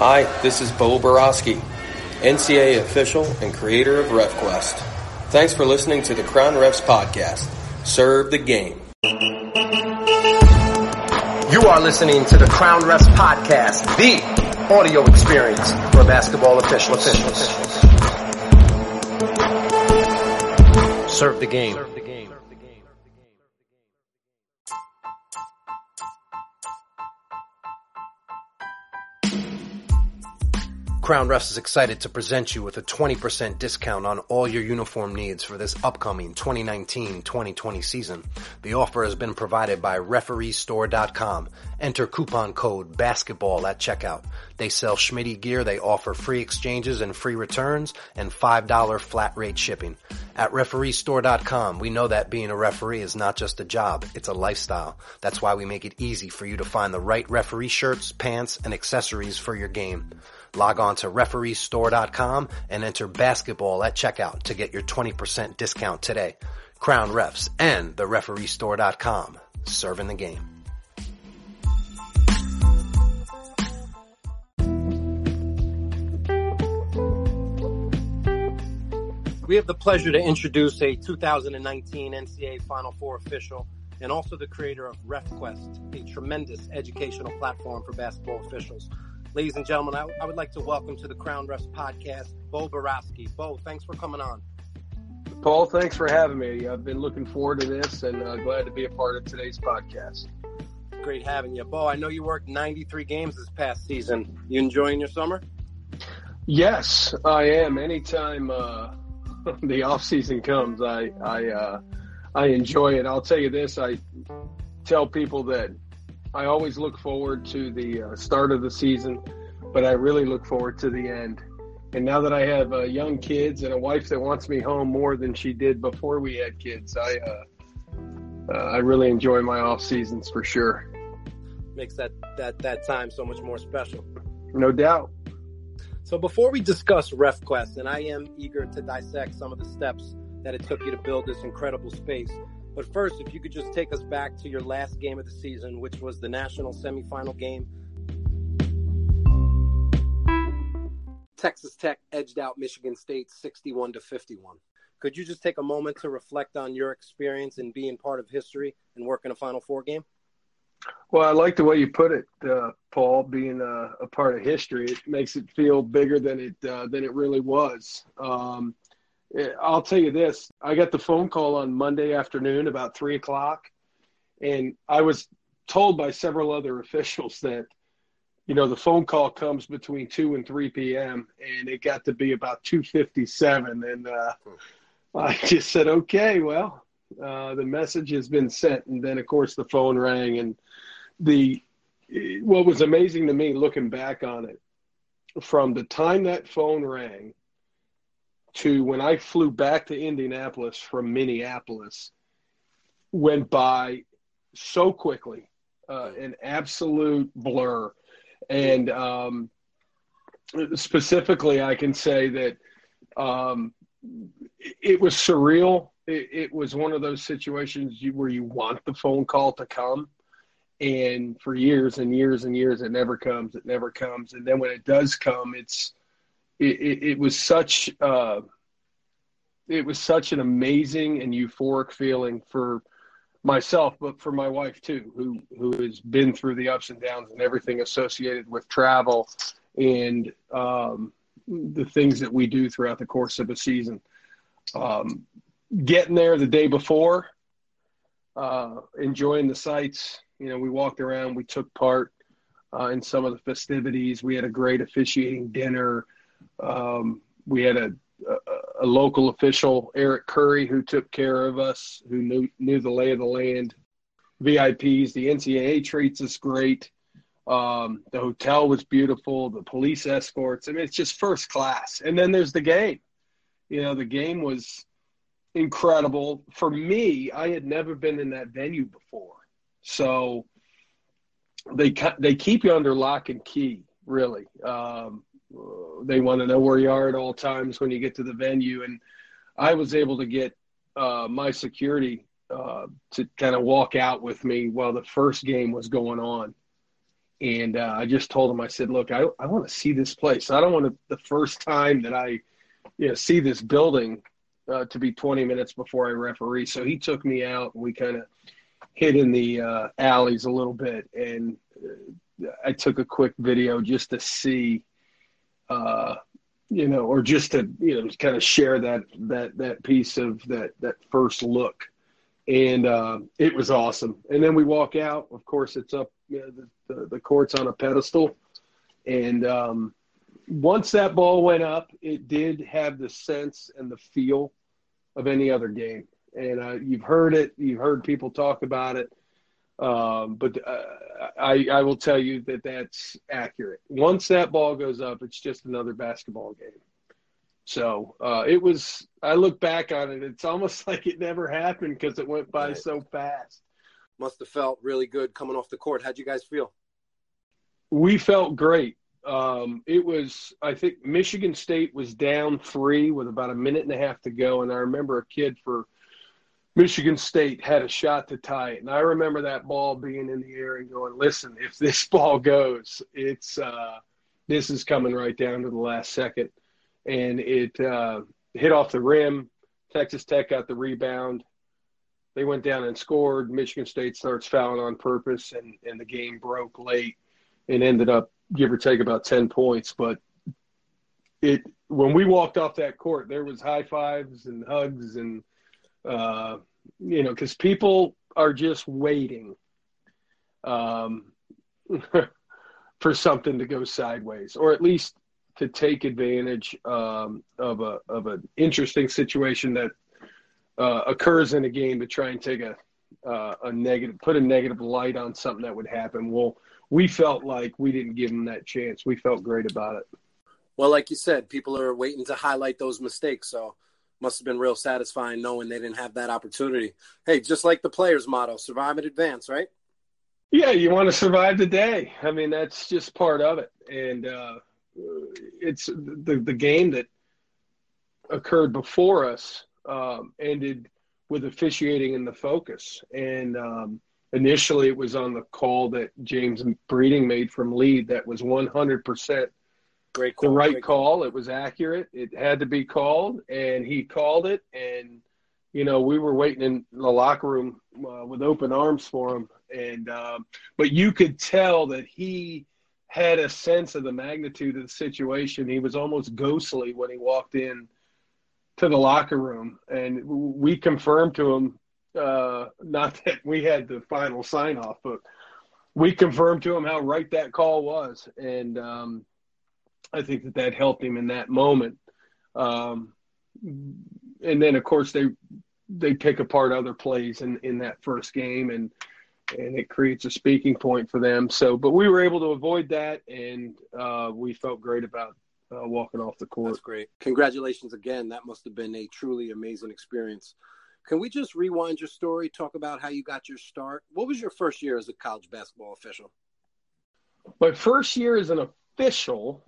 Hi, this is Bo Borowski, NCAA official and creator of RefQuest. Thanks for listening to the Crown Refs podcast. Serve the game. You are listening to the Crown Refs podcast, the audio experience for basketball officials. Serve the game. Crown Refs is excited to present you with a 20% discount on all your uniform needs for this upcoming 2019-2020 season. The offer has been provided by refereestore.com. Enter coupon code basketball at checkout. They sell Smitty gear. They offer free exchanges and free returns and $5 flat rate shipping. At refereestore.com, we know that being a referee is not just a job, it's a lifestyle. That's why we make it easy for you to find the right referee shirts, pants, and accessories for your game. Log on to refereestore.com and enter basketball at checkout to get your 20% discount today. Crown Refs and the refereestore.com. Serving the game. We have the pleasure to introduce a 2019 NCAA Final Four official and also the creator of RefQuest, a tremendous educational platform for basketball officials. Ladies and gentlemen, I, I would like to welcome to the Crown Refs podcast, Bo Borowski. Bo, thanks for coming on. Paul, thanks for having me. I've been looking forward to this and uh, glad to be a part of today's podcast. Great having you. Bo, I know you worked 93 games this past season. You enjoying your summer? Yes, I am. Anytime uh, the off season comes, I I uh, I enjoy it. I'll tell you this: I tell people that I always look forward to the uh, start of the season, but I really look forward to the end. And now that I have uh, young kids and a wife that wants me home more than she did before we had kids, I uh, uh I really enjoy my off seasons for sure. Makes that that that time so much more special. No doubt. So before we discuss RefQuest, and I am eager to dissect some of the steps that it took you to build this incredible space, but first, if you could just take us back to your last game of the season, which was the national semifinal game. Texas Tech edged out Michigan State 61 to 51. Could you just take a moment to reflect on your experience in being part of history and working a Final Four game? Well, I like the way you put it, uh, Paul. Being a, a, part of history, it makes it feel bigger than it uh, than it really was. Um, I'll tell you this: I got the phone call on Monday afternoon about three o'clock, and I was told by several other officials that, you know, the phone call comes between two and three p.m. and it got to be about two fifty-seven, and uh, I just said, okay, well, uh, the message has been sent, and then of course the phone rang, and the what was amazing to me looking back on it, from the time that phone rang to when I flew back to Indianapolis from Minneapolis went by so quickly, uh, an absolute blur. And um, specifically, I can say that um, it was surreal. It, it, was one of those situations where you want the phone call to come. And for years and years and years, it never comes. It never comes. And then when it does come, it's it, it, was such uh, it was such an amazing and euphoric feeling for myself, but for my wife too, who who has been through the ups and downs and everything associated with travel and um, the things that we do throughout the course of a season. Um, getting there the day before, uh, enjoying the sights. You know, we walked around, we took part uh, in some of the festivities. We had a great officiating dinner. Um, we had a, a, a, local official, Eric Curry, who took care of us, who knew knew the lay of the land. VIPs, the NCAA treats us great. Um, the hotel was beautiful. The police escorts. I mean, it's just first class. And then there's the game. You know, the game was incredible for me. I had never been in that venue before, so they they keep you under lock and key. Really, um, they want to know where you are at all times when you get to the venue. And I was able to get uh, my security uh, to kind of walk out with me while the first game was going on. And uh, I just told him, I said, look, I, I want to see this place. I don't want to, the first time that I you know, see this building uh, to be 20 minutes before I referee. So he took me out and we kind of hid in the uh, alleys a little bit. And uh, I took a quick video just to see, uh, you know, or just to, you know, kind of share that, that, that piece of that, that first look. And uh, it was awesome. And then we walk out. Of course, it's up, you know, the, the, the court's on a pedestal. And, um, once that ball went up, it did have the sense and the feel of any other game. And uh, you've heard it, you've heard people talk about it. Um, but uh, I, I will tell you that that's accurate. Once that ball goes up, it's just another basketball game. So uh, it was. I look back on it; it's almost like it never happened because it went by right. so fast. Must have felt really good coming off the court. How'd you guys feel? We felt great. Um, it was, I think Michigan State was down three with about a minute and a half to go. And I remember a kid for Michigan State had a shot to tie it. And I remember that ball being in the air and going, listen, if this ball goes, it's, uh, this is coming right down to the last second. And it uh, hit off the rim. Texas Tech got the rebound. They went down and scored. Michigan State starts fouling on purpose, and, and the game broke late and ended up give or take about 10 points. But it when we walked off that court, there was high fives and hugs and, uh, you know, because people are just waiting um, for something to go sideways, or at least to take advantage um, of a of an interesting situation that uh, occurs in a game to try and take a uh, a negative, put a negative light on something that would happen. Well, we felt like we didn't give them that chance. We felt great about it. Well, like you said, people are waiting to highlight those mistakes. So must have been real satisfying knowing they didn't have that opportunity. Hey, just like the players' motto, survive and advance, right? Yeah, you want to survive the day. I mean, that's just part of it. And uh, it's the, the game that occurred before us um, ended with officiating in the focus. And um, initially it was on the call that James Breeding made from lead that was 100% great call, the right great call. call. It was accurate. It had to be called, and he called it. And you know, we were waiting in the locker room uh, with open arms for him. And um, but you could tell that he had a sense of the magnitude of the situation. He was almost ghostly when he walked in to the locker room, and we confirmed to him uh, not that we had the final sign off, but we confirmed to him how right that call was, and um, I think that that helped him in that moment. Um, and then, of course, they they pick apart other plays in, in that first game, and and it creates a speaking point for them. So, but we were able to avoid that, and uh, we felt great about uh, walking off the court. That's great. Congratulations again. That must have been a truly amazing experience. Can we just rewind your story, talk about how you got your start? What was your first year as a college basketball official? My first year as an official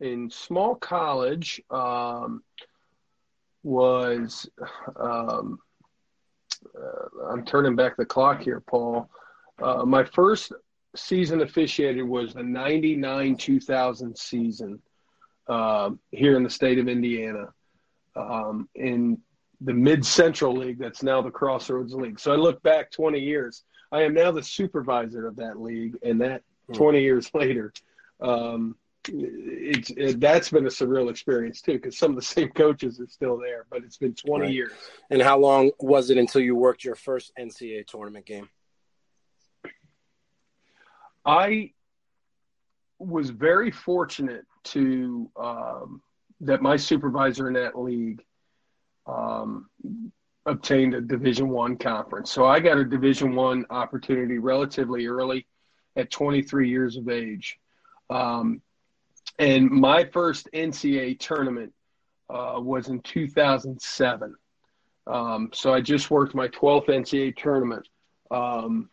in small college um, was um, uh, I'm turning back the clock here, Paul. Uh, my first season officiated was the 99 2000 season uh, here in the state of Indiana. Um, and the Mid Central League that's now the Crossroads League. So I look back 20 years. I am now the supervisor of that league, and that hmm. 20 years later, um, it's it, that's been a surreal experience too because some of the same coaches are still there, but it's been 20 right. years. And how long was it until you worked your first NCAA tournament game? I was very fortunate to um, that my supervisor in that league um, obtained a Division One conference. So I got a Division One opportunity relatively early, at 23 years of age. Um, and my first NCAA tournament uh, was in 2007. Um, so I just worked my 12th NCAA tournament. Um,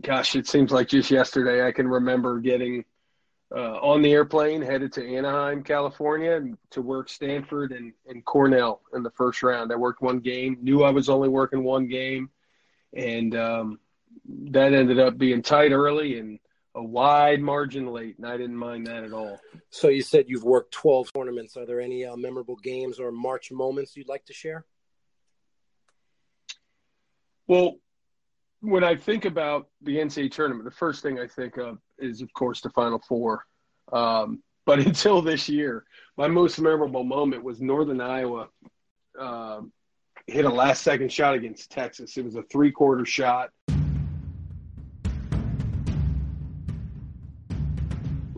gosh, it seems like just yesterday I can remember getting uh, on the airplane headed to Anaheim, California, to work Stanford and, and Cornell in the first round. I worked one game, knew I was only working one game, and um, that ended up being tight early. And a wide margin late, and I didn't mind that at all. So you said you've worked 12 tournaments. Are there any uh, memorable games or March moments you'd like to share? Well, when I think about the NCAA tournament, the first thing I think of is, of course, the Final Four. Um, but until this year, my most memorable moment was Northern Iowa uh, hit a last second shot against Texas. It was a three quarter shot.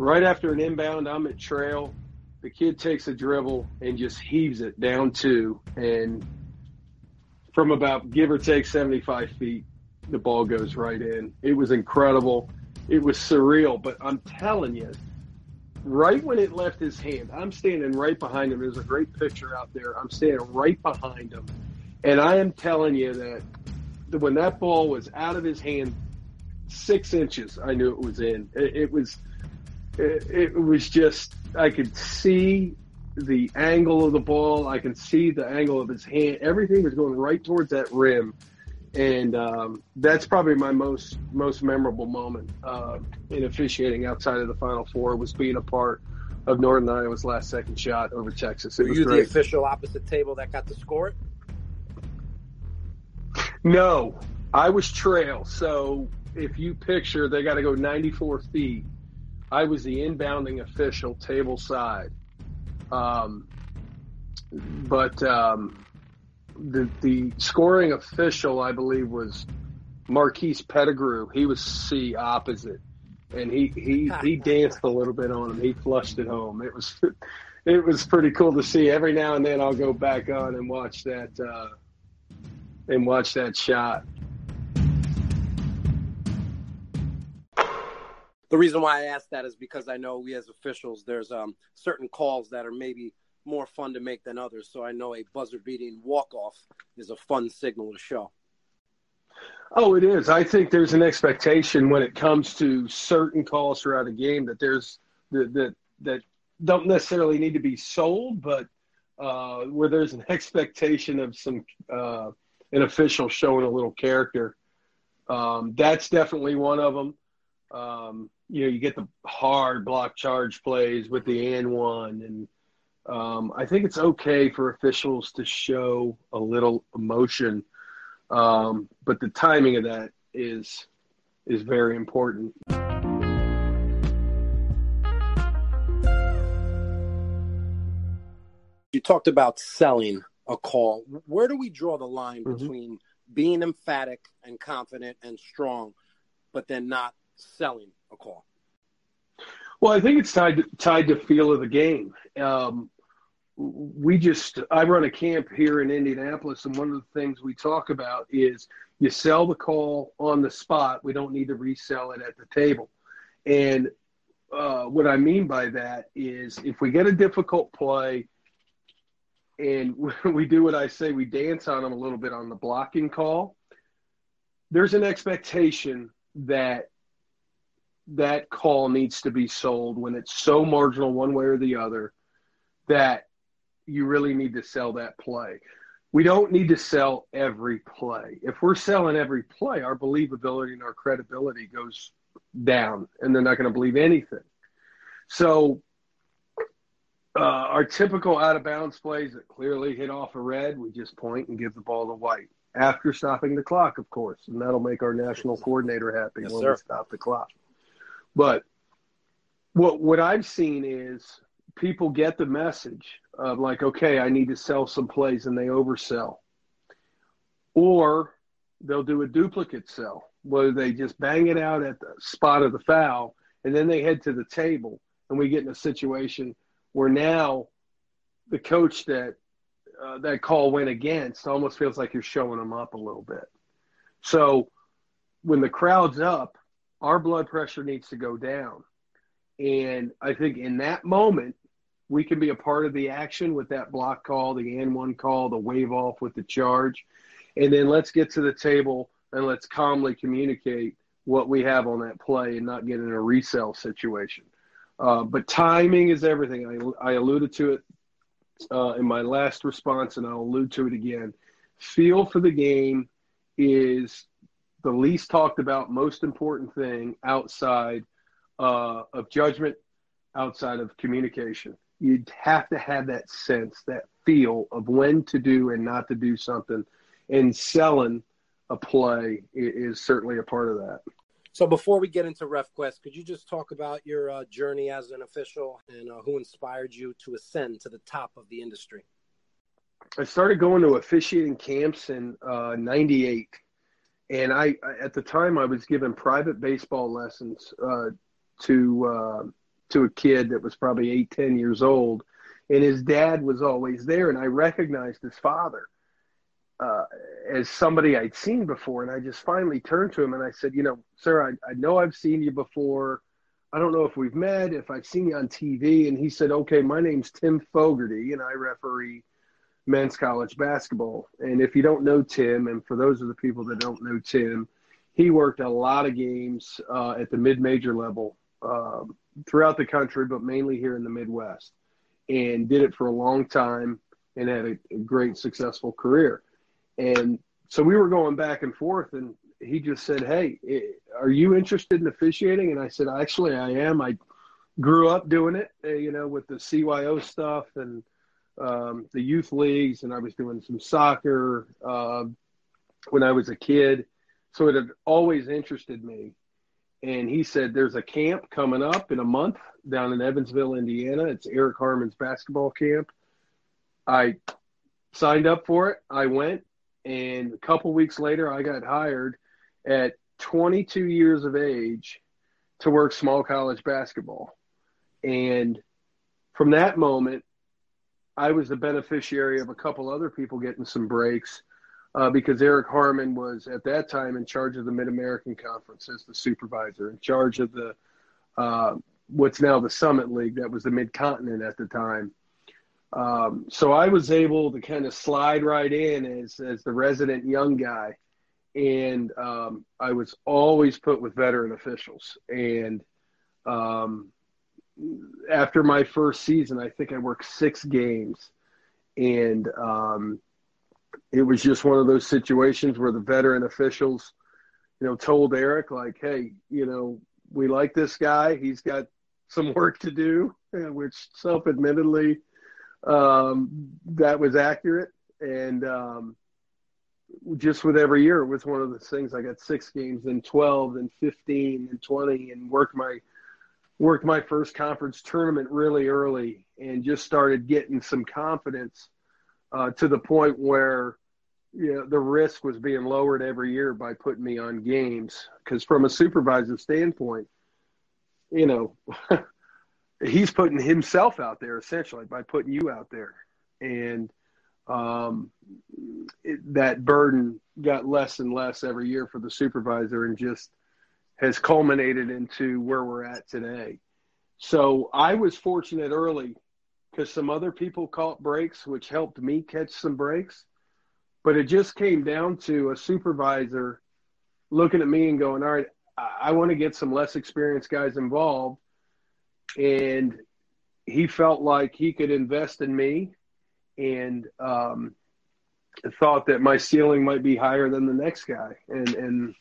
Right after an inbound, I'm at trail. The kid takes a dribble and just heaves it down two. And from about give or take 75 feet, the ball goes right in. It was incredible. It was surreal. But I'm telling you, right when it left his hand, I'm standing right behind him. There's a great picture out there. I'm standing right behind him. And I am telling you that when that ball was out of his hand, six inches, I knew it was in. It, it was it, it was just I could see the angle of the ball. I can see the angle of his hand. Everything was going right towards that rim, and um, that's probably my most most memorable moment uh, in officiating outside of the Final Four was being a part of Northern Iowa's last second shot over Texas. It Were you great. the official opposite table that got to score it? No, I was trail. So if you picture, they got to go 94 feet I was the inbounding official, table side. Um, but um, the the scoring official, I believe, was Marquise Pettigrew. He was C opposite, and he he he danced a little bit on him. He flushed it home. It was it was pretty cool to see. Every now and then, I'll go back on and watch that uh, and watch that shot. The reason why I ask that is because I know we as officials, there's um, certain calls that are maybe more fun to make than others. So I know a buzzer beating walk off is a fun signal to show. Oh, it is. I think there's an expectation when it comes to certain calls throughout a game that there's that that, that don't necessarily need to be sold, but uh, where there's an expectation of some uh, an official showing a little character. Um, that's definitely one of them. Um, you know, you get the hard block charge plays with the and one, and um, I think it's okay for officials to show a little emotion, um, but the timing of that is is very important. You talked about selling a call. Where do we draw the line mm-hmm. between being emphatic and confident and strong, but then not selling a call? Well, I think it's tied to, tied to feel of the game. Um, we just I run a camp here in Indianapolis, and one of the things we talk about is you sell the call on the spot. We don't need to resell it at the table. And uh, what I mean by that is if we get a difficult play and we do what I say, we dance on them a little bit on the blocking call. There's an expectation that that call needs to be sold when it's so marginal one way or the other that you really need to sell that play. We don't need to sell every play. If we're selling every play, our believability and our credibility goes down, and they're not going to believe anything. So, uh, our typical out of bounds plays that clearly hit off a red, we just point and give the ball to white after stopping the clock, of course, and that'll make our national coordinator happy yes, when sir. we stop the clock. But what what I've seen is people get the message of like, okay, I need to sell some plays, and they oversell, or they'll do a duplicate sell where they just bang it out at the spot of the foul, and then they head to the table, and we get in a situation where now the coach that uh, that call went against almost feels like you're showing them up a little bit. So when the crowd's up, our blood pressure needs to go down. And I think in that moment, we can be a part of the action with that block call, the and one call, the wave off with the charge. And then let's get to the table and let's calmly communicate what we have on that play and not get in a resell situation. Uh, but timing is everything. I, I alluded to it uh, in my last response, and I'll allude to it again. Feel for the game is the least talked about, most important thing outside uh, of judgment outside of communication. You'd have to have that sense, that feel of when to do and not to do something. And selling a play is certainly a part of that. So before we get into RefQuest, could you just talk about your uh, journey as an official and uh, who inspired you to ascend to the top of the industry? I started going to officiating camps in '98, uh, and I at the time I was given private baseball lessons uh, to uh, to a kid that was probably eight, ten years old, and his dad was always there, and I recognized his father uh, as somebody I'd seen before. And I just finally turned to him and I said, you know, sir, I, I know I've seen you before. I don't know if we've met, if I've seen you on TV. And he said, okay, my name's Tim Fogarty and I referee men's college basketball. And if you don't know Tim, and for those of the people that don't know Tim, he worked a lot of games uh, at the mid-major level um, throughout the country, but mainly here in the Midwest, and did it for a long time and had a, a great successful career. And so we were going back and forth, and he just said, "Hey, are you interested in officiating?" And I said, "Actually, I am. I grew up doing it, uh, you know, with the CYO stuff and um, the youth leagues, and I was doing some soccer uh, when I was a kid, so it had always interested me." And he said, "There's a camp coming up in a month down in Evansville, Indiana. It's Eric Harmon's basketball camp." I signed up for it. I went and a couple weeks later, I got hired at 22 years of age to work small college basketball. And from that moment, I was the beneficiary of a couple other people getting some breaks uh, because Eric Harmon was at that time in charge of the Mid American Conference as the supervisor, in charge of the uh, what's now the Summit League, that was the Mid Continent at the time. Um, so I was able to kind of slide right in as, as the resident young guy. And um, I was always put with veteran officials. And um, after my first season, I think I worked six games. And um, it was just one of those situations where the veteran officials, you know, told Eric, like, hey, you know, we like this guy. He's got some work to do, which self admittedly, um, that was accurate. And um, just with every year, it was one of the things. I got six games, and twelve, and fifteen, and twenty, and worked my worked my first conference tournament really early, and just started getting some confidence uh, to the point where you know, the risk was being lowered every year by putting me on games. Because from a supervisor standpoint, you know. he's putting himself out there essentially by putting you out there, and um, it, that burden got less and less every year for the supervisor, and just has culminated into where we're at today. So I was fortunate early because some other people caught breaks, which helped me catch some breaks. But it just came down to a supervisor looking at me and going, "All right, I want to get some less experienced guys involved." and he felt like he could invest in me and um, thought that my ceiling might be higher than the next guy and and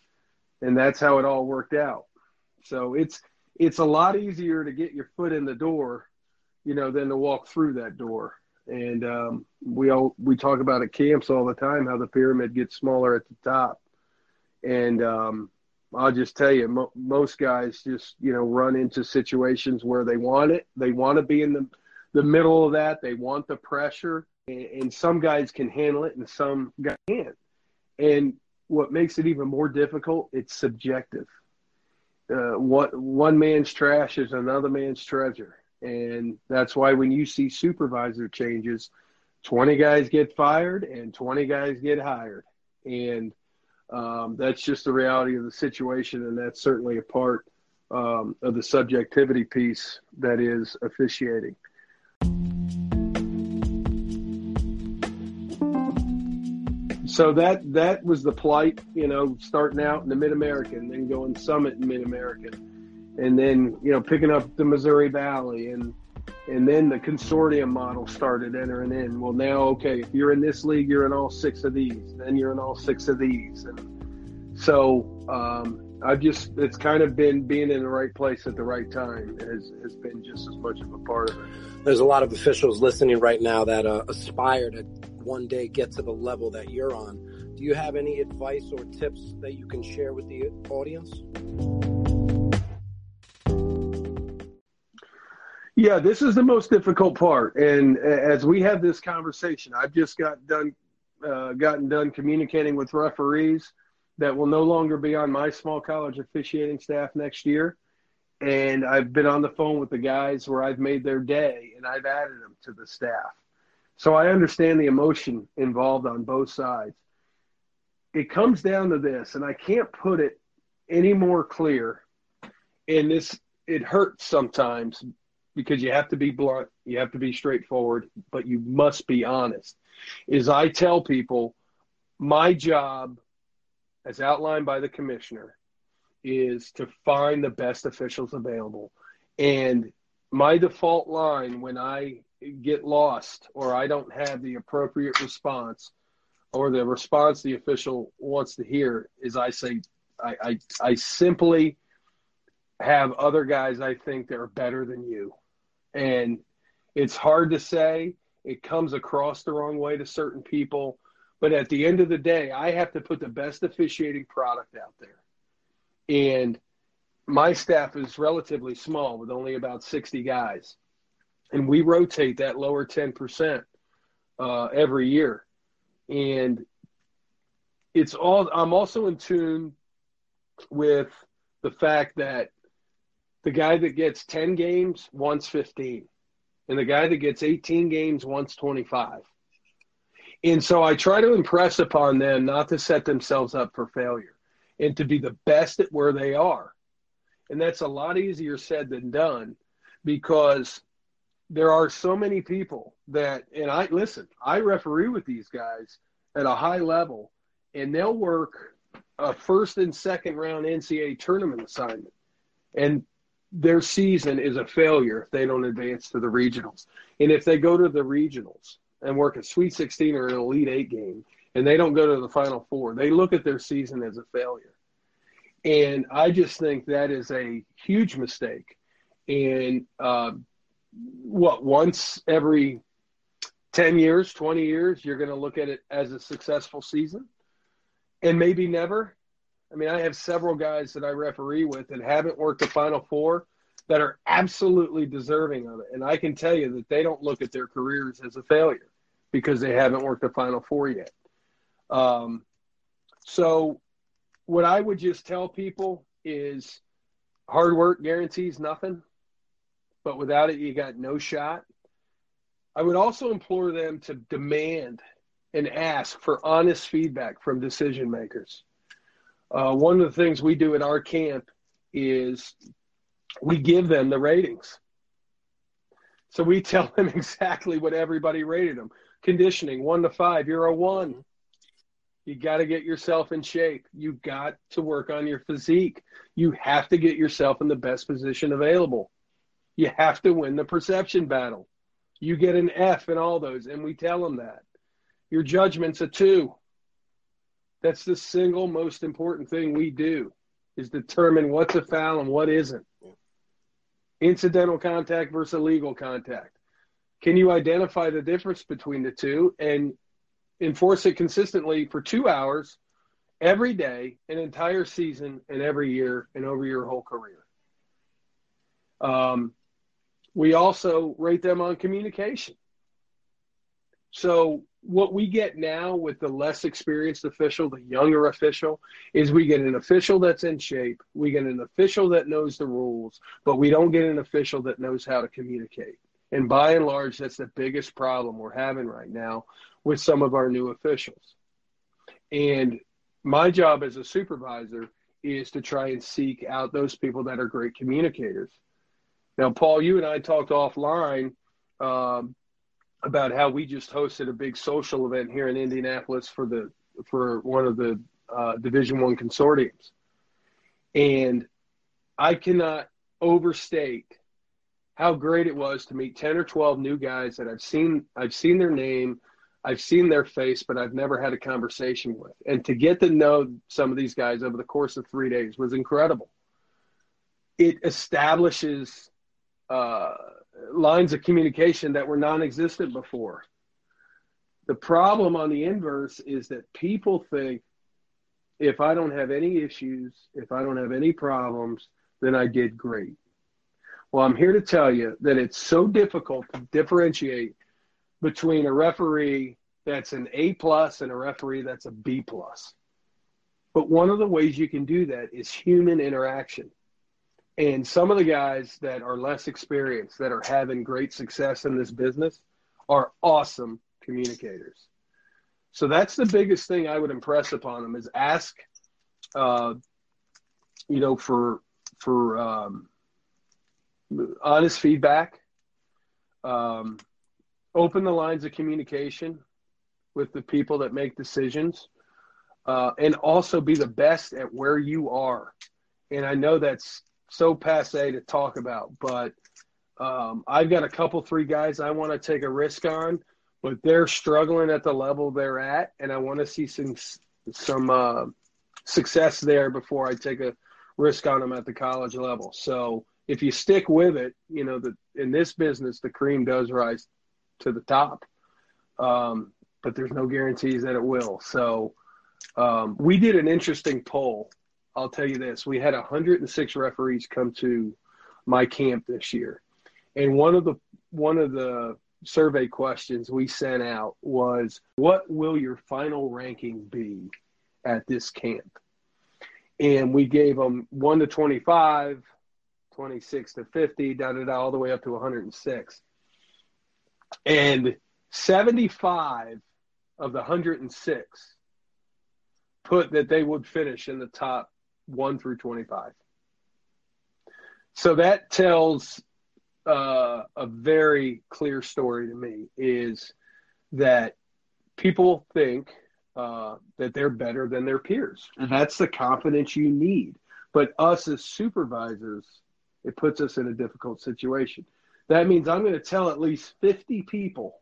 and that's how it all worked out so it's it's a lot easier to get your foot in the door you know than to walk through that door and um, we all we talk about at camps all the time how the pyramid gets smaller at the top and um, I'll just tell you, mo- most guys just you know run into situations where they want it. They want to be in the the middle of that. They want the pressure, and, and some guys can handle it, and some guys can't. And what makes it even more difficult, it's subjective. Uh, what one man's trash is another man's treasure, and that's why when you see supervisor changes, twenty guys get fired and twenty guys get hired, and um, that's just the reality of the situation, and that's certainly a part um, of the subjectivity piece that is officiating. So that that was the plight, you know, starting out in the Mid American, then going Summit in Mid American, and then you know picking up the Missouri Valley and and then the consortium model started entering in. Well, now, okay, if you're in this league, you're in all six of these. Then you're in all six of these. And so um, I've just it's kind of been being in the right place at the right time has has been just as much of a part of it. There's a lot of officials listening right now that uh, aspire to one day get to the level that you're on. Do you have any advice or tips that you can share with the audience? Yeah, this is the most difficult part, and as we have this conversation, I've just got done, uh, gotten done communicating with referees that will no longer be on my small college officiating staff next year. And I've been on the phone with the guys where I've made their day and I've added them to the staff. So I understand the emotion involved on both sides. It comes down to this, and I can't put it any more clear. And this, it hurts sometimes because you have to be blunt, you have to be straightforward, but you must be honest. Is I tell people my job as outlined by the commissioner, is to find the best officials available. And my default line when I get lost or I don't have the appropriate response or the response the official wants to hear is I say, I, I, I simply have other guys I think that are better than you. And it's hard to say. It comes across the wrong way to certain people. But at the end of the day, I have to put the best officiating product out there. And my staff is relatively small with only about 60 guys. And we rotate that lower 10% uh, every year. And it's all, I'm also in tune with the fact that the guy that gets 10 games wants 15, and the guy that gets 18 games wants 25. And so I try to impress upon them not to set themselves up for failure and to be the best at where they are. And that's a lot easier said than done because there are so many people that, and I listen, I referee with these guys at a high level, and they'll work a first and second round NCAA tournament assignment. And their season is a failure if they don't advance to the regionals. And if they go to the regionals, and work a Sweet 16 or an Elite Eight game, and they don't go to the Final Four, they look at their season as a failure. And I just think that is a huge mistake. And uh, what, once every 10 years, 20 years, you're going to look at it as a successful season? And maybe never. I mean, I have several guys that I referee with that haven't worked the Final Four that are absolutely deserving of it. And I can tell you that they don't look at their careers as a failure because they haven't worked the Final Four yet. Um, so, what I would just tell people is hard work guarantees nothing, but without it, you got no shot. I would also implore them to demand and ask for honest feedback from decision makers. Uh, one of the things we do at our camp is we give them the ratings. So we tell them exactly what everybody rated them. Conditioning, one to five, you're a one. You got to get yourself in shape. You got to work on your physique. You have to get yourself in the best position available. You have to win the perception battle. You get an F in all those, and we tell them that. Your judgment's a two. That's the single most important thing we do is determine what's a foul and what isn't incidental contact versus illegal contact. Can you identify the difference between the two and enforce it consistently for two hours every day, an entire season, and every year, and over your whole career? Um, we also rate them on communication. So what we get now with the less experienced official, the younger official, is we get an official that's in shape, we get an official that knows the rules, but we don't get an official that knows how to communicate. And by and large, that's the biggest problem we're having right now with some of our new officials. And my job as a supervisor is to try and seek out those people that are great communicators. Now, Paul, you and I talked offline um, about how we just hosted a big social event here in Indianapolis for the for one of the uh, Division One consortiums, and I cannot overstate how great it was to meet ten or twelve new guys that I've seen. I've seen their name. I've seen their face, but I've never had a conversation with. And to get to know some of these guys over the course of three days was incredible. It establishes uh, lines of communication that were non existent before. The problem on the inverse is that people think if I don't have any issues, if I don't have any problems, then I did great. Well, I'm here to tell you that it's so difficult to differentiate between a referee that's an A plus and a referee that's a B plus. But one of the ways you can do that is human interaction. And some of the guys that are less experienced, that are having great success in this business, are awesome communicators. So that's the biggest thing I would impress upon them is ask, uh, you know, for for um, honest feedback. Um, open the lines of communication with the people that make decisions uh, and also be the best at where you are and i know that's so passe to talk about but um, i've got a couple three guys i want to take a risk on but they're struggling at the level they're at and i want to see some some uh, success there before i take a risk on them at the college level so if you stick with it you know that in this business the cream does rise to the top. Um, but there's no guarantees that it will. So um, we did an interesting poll. I'll tell you this: we had 106 referees come to my camp this year, and one of the one of the survey questions we sent out was, "What will your final ranking be at this camp?" And we gave them one to 25, 26 to 50, da da da, all the way up to 106. And 75 of the 106 put that they would finish in the top 1 through 25. So that tells uh, a very clear story to me is that people think uh, that they're better than their peers. And that's the confidence you need. But us as supervisors, it puts us in a difficult situation. That means I'm going to tell at least 50 people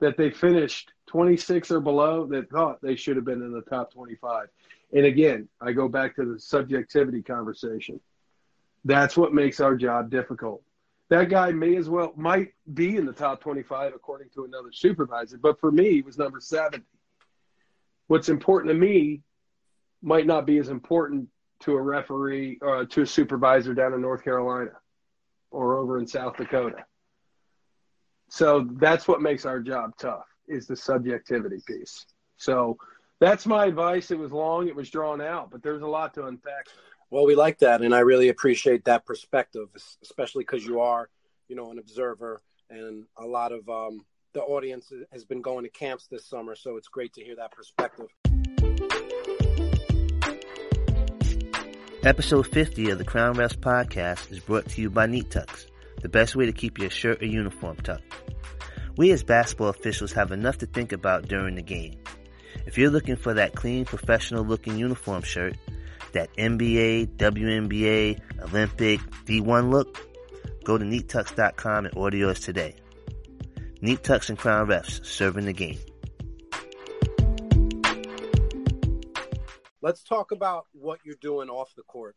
that they finished 26 or below that thought they should have been in the top 25. And again, I go back to the subjectivity conversation. That's what makes our job difficult. That guy may as well might be in the top 25 according to another supervisor, but for me, he was number 70. What's important to me might not be as important to a referee or uh, to a supervisor down in North Carolina or over in South Dakota. So that's what makes our job tough is the subjectivity piece. So that's my advice. It was long, it was drawn out, but there's a lot to unpack. Well, we like that, and I really appreciate that perspective, especially because you are, you know, an observer, and a lot of um, the audience has been going to camps this summer, so it's great to hear that perspective. Episode 50 of the Crown Refs podcast is brought to you by Neat Tucks, the best way to keep your shirt or uniform tucked. We as basketball officials have enough to think about during the game. If you're looking for that clean, professional looking uniform shirt, that NBA, WNBA, Olympic, D1 look, go to neattux.com and order yours today. Neat Tucks and Crown Refs, serving the game. Let's talk about what you're doing off the court.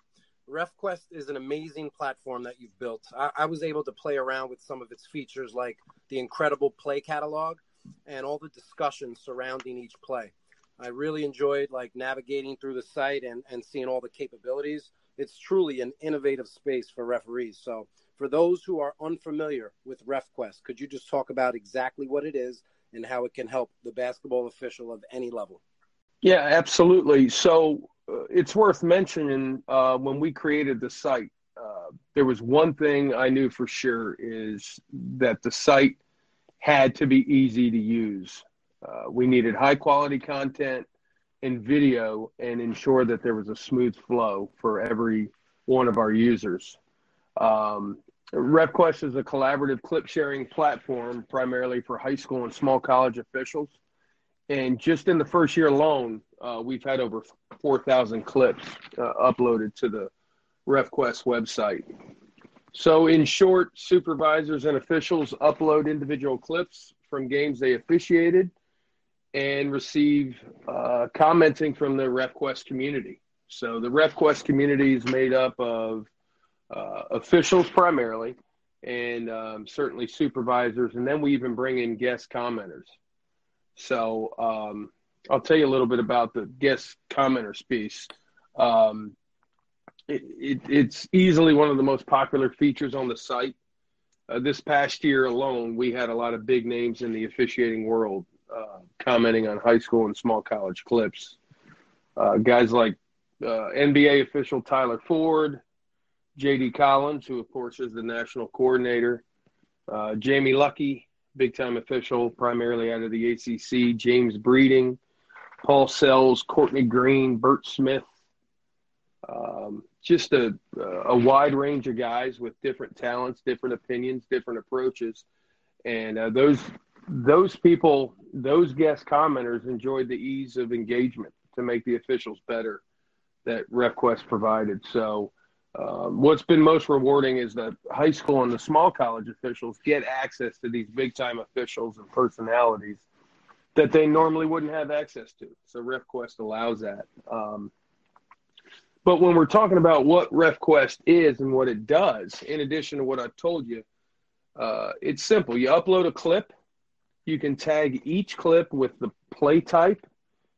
RefQuest is an amazing platform that you've built. I, I, was able to play around with some of its features, like the incredible play catalog and all the discussions surrounding each play. I really enjoyed like navigating through the site and, and seeing all the capabilities. It's truly an innovative space for referees. So, for those who are unfamiliar with RefQuest, could you just talk about exactly what it is and how it can help the basketball official of any level? Yeah, absolutely. So uh, it's worth mentioning uh, when we created the site, uh, there was one thing I knew for sure is that the site had to be easy to use. Uh, we needed high quality content and video and ensure that there was a smooth flow for every one of our users. Um, RefQuest is a collaborative clip sharing platform primarily for high school and small college officials. And just in the first year alone, uh, we've had over 4,000 clips uh, uploaded to the RefQuest website. So, in short, supervisors and officials upload individual clips from games they officiated and receive uh, commenting from the RefQuest community. So the RefQuest community is made up of uh, officials primarily, and um, certainly supervisors, and then we even bring in guest commenters. So um, I'll tell you a little bit about the guest commenters piece. Um, it, it, it's easily one of the most popular features on the site. Uh, this past year alone, we had a lot of big names in the officiating world uh, commenting on high school and small college clips. Uh, guys like uh, NBA official Tyler Ford, JD Collins, who of course is the national coordinator, uh, Jamie Luckie, big time official, primarily out of the ACC, James Breeding, Paul Sells, Courtney Green, Bert Smith. Um, just a, a wide range of guys with different talents, different opinions, different approaches. And uh, those those people, those guest commenters enjoyed the ease of engagement to make the officials better that RefQuest provided. So, um, what's been most rewarding is that high school and the small college officials get access to these big time officials and personalities that they normally wouldn't have access to. So, RefQuest allows that. Um, but when we're talking about what RefQuest is and what it does, in addition to what I told you, uh, it's simple. You upload a clip, you can tag each clip with the play type,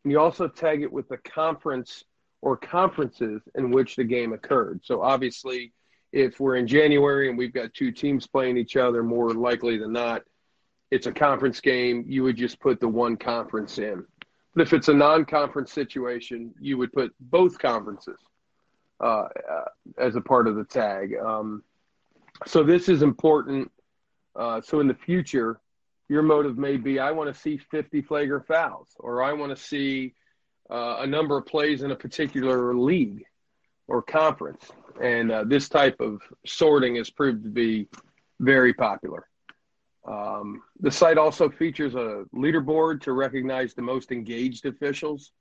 and you also tag it with the conference or conferences in which the game occurred. So obviously, if we're in January and we've got two teams playing each other, more likely than not, it's a conference game. You would just put the one conference in. But if it's a non-conference situation, you would put both conferences uh, uh, as a part of the tag. Um, so this is important. Uh, so in the future, your motive may be I want to see 50 flagrant fouls, or I want to see uh, a number of plays in a particular league or conference. And uh, this type of sorting has proved to be very popular. Um, the site also features a leaderboard to recognize the most engaged officials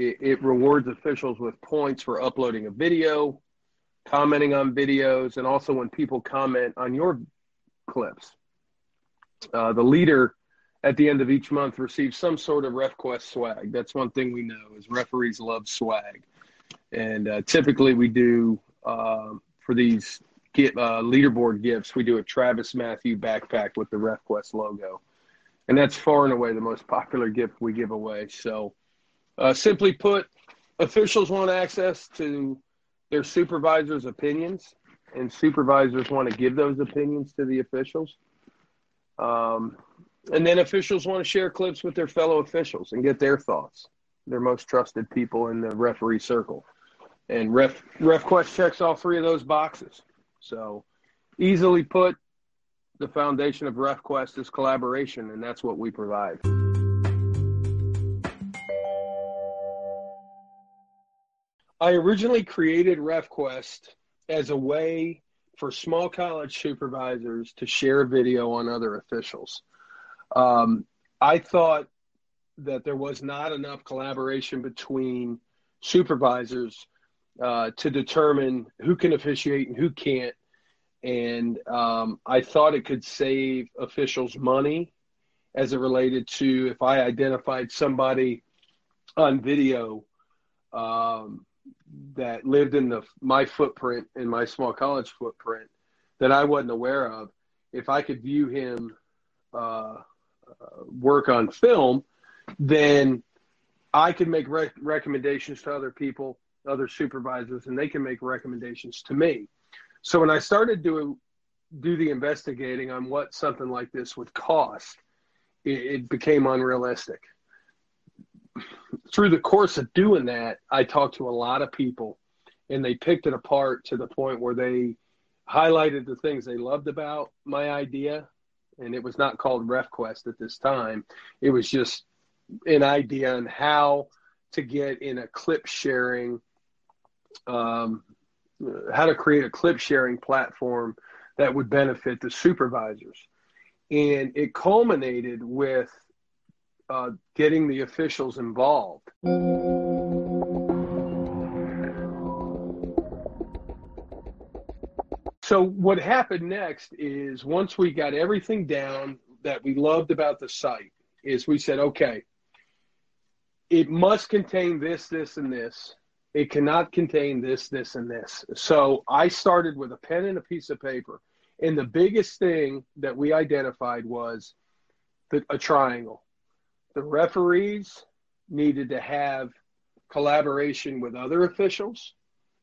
it, it rewards officials with points for uploading a video, commenting on videos, and also when people comment on your clips. Uh, the leader at the end of each month receives some sort of RefQuest swag. That's one thing we know is referees love swag, and uh, typically we do uh, for these get, uh, leaderboard gifts. We do a TravisMathew backpack with the RefQuest logo, and that's far and away the most popular gift we give away. So uh, simply put, officials want access to their supervisors' opinions, and supervisors want to give those opinions to the officials. Um, and then officials want to share clips with their fellow officials and get their thoughts, their most trusted people in the referee circle. And Ref RefQuest checks all three of those boxes. So, easily put, the foundation of RefQuest is collaboration, and that's what we provide. I originally created RefQuest as a way for small college supervisors to share video on other officials. Um, I thought that there was not enough collaboration between supervisors uh, to determine who can officiate and who can't. And um, I thought it could save officials money as it related to if I identified somebody on video um, that lived in the my footprint in my small college footprint that I wasn't aware of, if I could view him uh, uh, work on film, then I could make rec- recommendations to other people, other supervisors, and they can make recommendations to me. So when I started doing do the investigating on what something like this would cost, it, it became unrealistic through the course of doing that, I talked to a lot of people and they picked it apart to the point where they highlighted the things they loved about my idea. And it was not called RefQuest at this time. It was just an idea on how to get in a clip sharing, um, how to create a clip sharing platform that would benefit the supervisors. And it culminated with uh, getting the officials involved. So, what happened next is once we got everything down that we loved about the site, is we said, okay, it must contain this, this, and this. It cannot contain this, this, and this. So I started with a pen and a piece of paper. And the biggest thing that we identified was the, a triangle. The referees needed to have collaboration with other officials.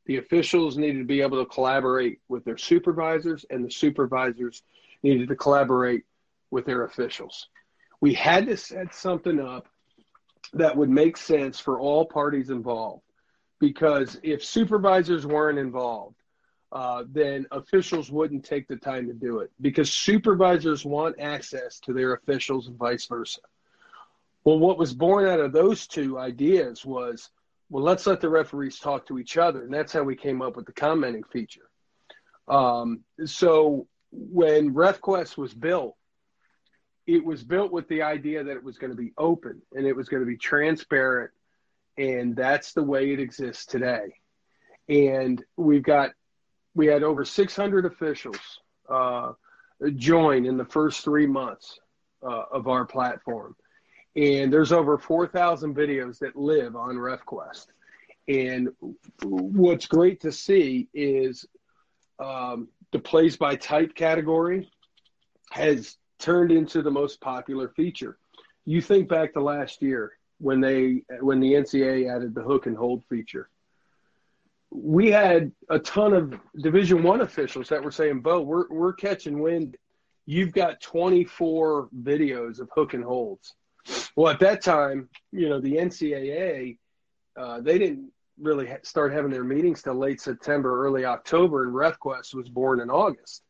The officials needed to be able to collaborate with their supervisors, and the supervisors needed to collaborate with their officials. We had to set something up that would make sense for all parties involved. Because if supervisors weren't involved, uh, then officials wouldn't take the time to do it because supervisors want access to their officials and vice versa. Well, what was born out of those two ideas was, well, let's let the referees talk to each other, and that's how we came up with the commenting feature. Um, so when RefQuest was built, it was built with the idea that it was going to be open and it was going to be transparent. And that's the way it exists today. And we've got we had over 600 officials uh, join in the first three months uh, of our platform and there's over 4000 videos that live on RefQuest and what's great to see is um, the plays by type category has turned into the most popular feature. You think back to last year when they when the NCAA added the hook and hold feature. We had a ton of Division One officials that were saying, "Bo, we're we're catching wind. You've got 24 videos of hook and holds." Well, at that time, you know, the NCAA uh, they didn't really start having their meetings till late September, early October, and RefQuest was born in August.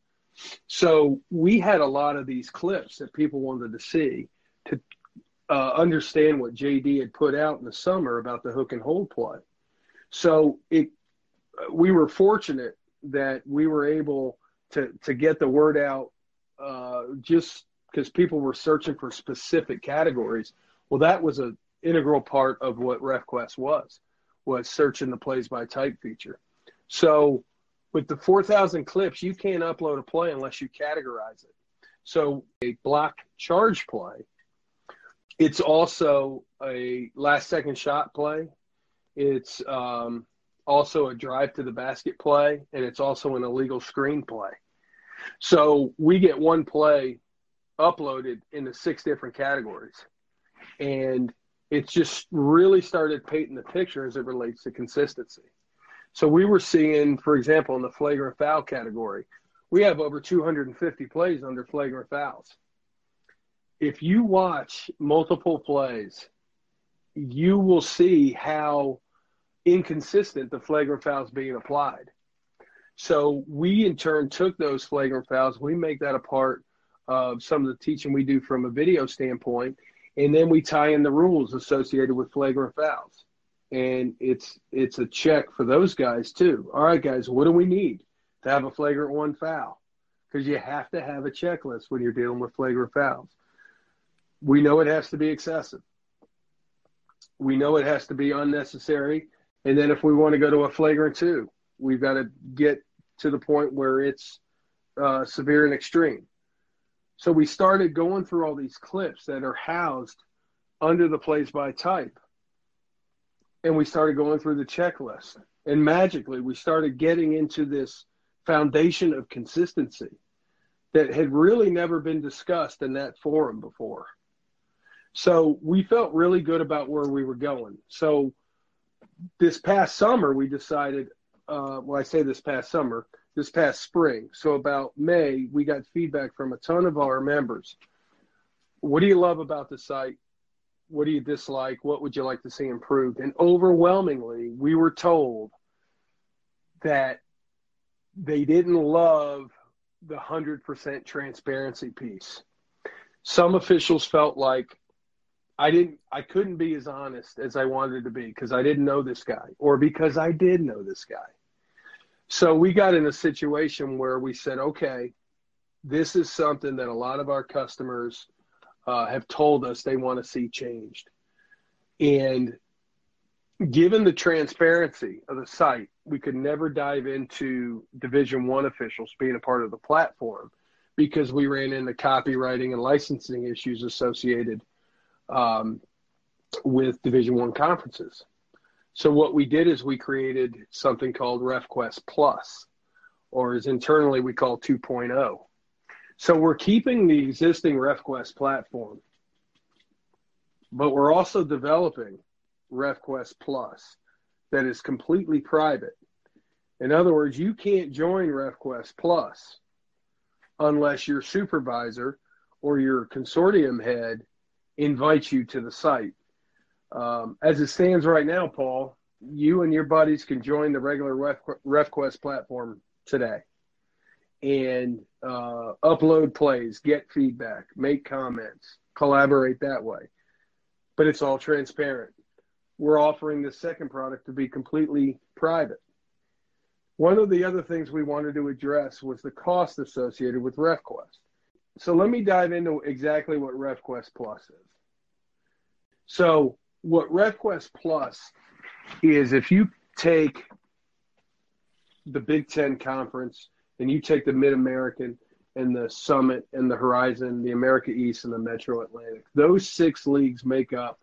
So we had a lot of these clips that people wanted to see to uh, understand what JD had put out in the summer about the hook and hold play. So it, we were fortunate that we were able to to get the word out uh, just because people were searching for specific categories. Well, that was an integral part of what RefQuest was was searching the plays by type feature. So with the 4,000 clips, you can't upload a play unless you categorize it. So a block charge play, it's also a last second shot play. It's um, also a drive to the basket play, and it's also an illegal screen play. So we get one play uploaded into six different categories. And it's just really started painting the picture as it relates to consistency. So we were seeing, for example, in the flagrant foul category, we have over 250 plays under flagrant fouls. If you watch multiple plays, you will see how inconsistent the flagrant fouls being applied. So we in turn took those flagrant fouls, we make that a part of some of the teaching we do from a video standpoint, and then we tie in the rules associated with flagrant fouls and it's it's a check for those guys too. All right, guys, what do we need to have a flagrant one foul? Because you have to have a checklist when you're dealing with flagrant fouls. We know it has to be excessive. We know it has to be unnecessary. And then if we want to go to a flagrant two, we've got to get to the point where it's uh, severe and extreme. So we started going through all these clips that are housed under the plays by type and we started going through the checklist. And magically, we started getting into this foundation of consistency that had really never been discussed in that forum before. So we felt really good about where we were going. So this past summer, we decided, uh, well, I say this past summer, this past spring. So about May, we got feedback from a ton of our members. What do you love about the site? what do you dislike? What would you like to see improved? And overwhelmingly, we were told that they didn't love the 100% transparency piece. Some officials felt like I didn't I couldn't be as honest as I wanted to be because I didn't know this guy or because I did know this guy. So we got in a situation where we said, okay, this is something that a lot of our customers uh, have told us they want to see changed. And given the transparency of the site, we could never dive into Division One officials being a part of the platform because we ran into copywriting and licensing issues associated um, with Division One conferences. So what we did is we created something called RefQuest Plus, or as internally we call 2.0. So we're keeping the existing RefQuest platform, but we're also developing RefQuest Plus that is completely private. In other words, you can't join RefQuest Plus unless your supervisor or your consortium head invites you to the site. Um, as it stands right now, Paul, you and your buddies can join the regular Ref, RefQuest platform today and uh, upload plays, get feedback, make comments, collaborate that way. But it's all transparent. We're offering the second product to be completely private. One of the other things we wanted to address was the cost associated with RefQuest. So let me dive into exactly what RefQuest Plus is. So what RefQuest Plus is if you take the Big Ten Conference and you take the Mid American and the Summit and the Horizon, the America East and the Metro Atlantic, those six leagues make up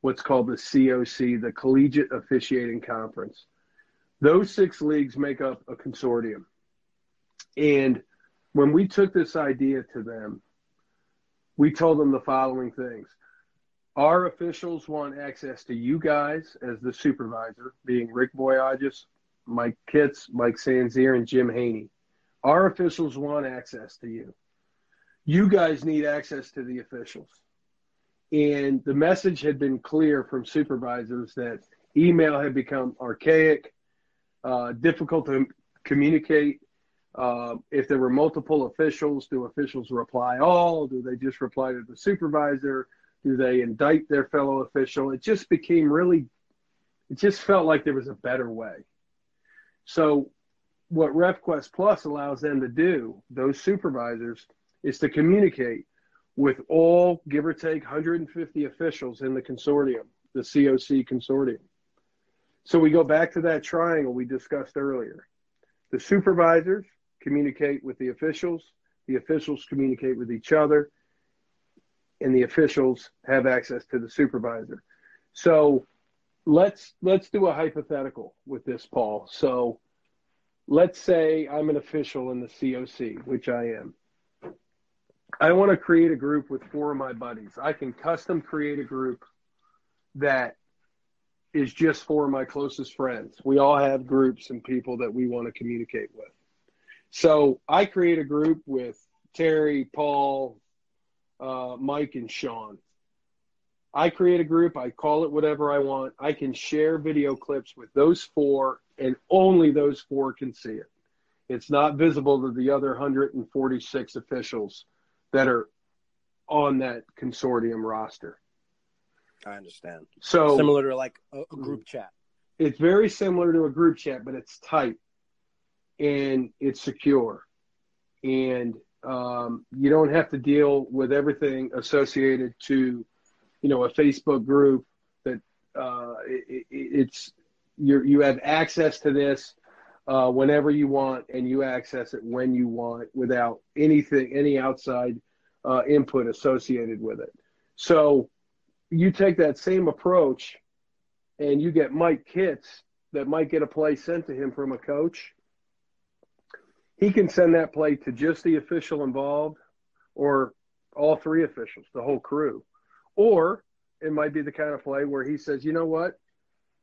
what's called the COC, the Collegiate Officiating Conference. Those six leagues make up a consortium. And when we took this idea to them, we told them the following things. Our officials want access to you guys as the supervisor, being Rick Boyages, Mike Kitts, Mike Sanzere, and Jim Haney. Our officials want access to you. You guys need access to the officials. And the message had been clear from supervisors that email had become archaic, uh, difficult to communicate. Uh, if there were multiple officials, do officials reply all? Do they just reply to the supervisor? Do they indict their fellow official? It just became really, it just felt like there was a better way. So, what RefQuest Plus allows them to do, those supervisors, is to communicate with all, give or take, 150 officials in the consortium, the COC consortium. So we go back to that triangle we discussed earlier. The supervisors communicate with the officials, the officials communicate with each other, and the officials have access to the supervisor. So let's let's do a hypothetical with this, Paul. So let's say I'm an official in the COC, which I am. I want to create a group with four of my buddies. I can custom create a group that is just for my closest friends. We all have groups and people that we want to communicate with. So I create a group with Terry, Paul, uh, Mike, and Sean. I create a group. I call it whatever I want. I can share video clips with those four, and only those four can see it. It's not visible to the other 146 officials that are on that consortium roster. I understand. So similar to like a, a group chat. It's very similar to a group chat, but it's tight and it's secure, and um, you don't have to deal with everything associated to, you know, a Facebook group that uh, it, it's you you have access to this uh, whenever you want, and you access it when you want without anything, any outside uh, input associated with it. So you take that same approach, and you get Mike Kitts that might get a play sent to him from a coach. He can send that play to just the official involved, or all three officials, the whole crew, or it might be the kind of play where he says, "You know what?